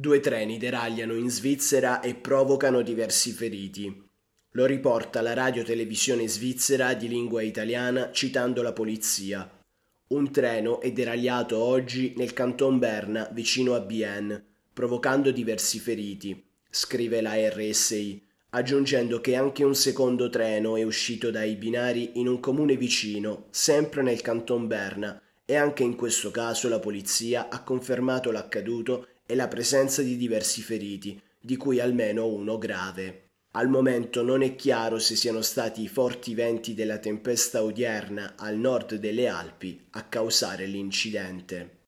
Due treni deragliano in Svizzera e provocano diversi feriti. Lo riporta la radio-televisione svizzera di lingua italiana citando la polizia. Un treno è deragliato oggi nel canton Berna vicino a Bienne, provocando diversi feriti, scrive la RSI, aggiungendo che anche un secondo treno è uscito dai binari in un comune vicino, sempre nel canton Berna, e anche in questo caso la polizia ha confermato l'accaduto e la presenza di diversi feriti, di cui almeno uno grave. Al momento non è chiaro se siano stati i forti venti della tempesta odierna al nord delle Alpi a causare l'incidente.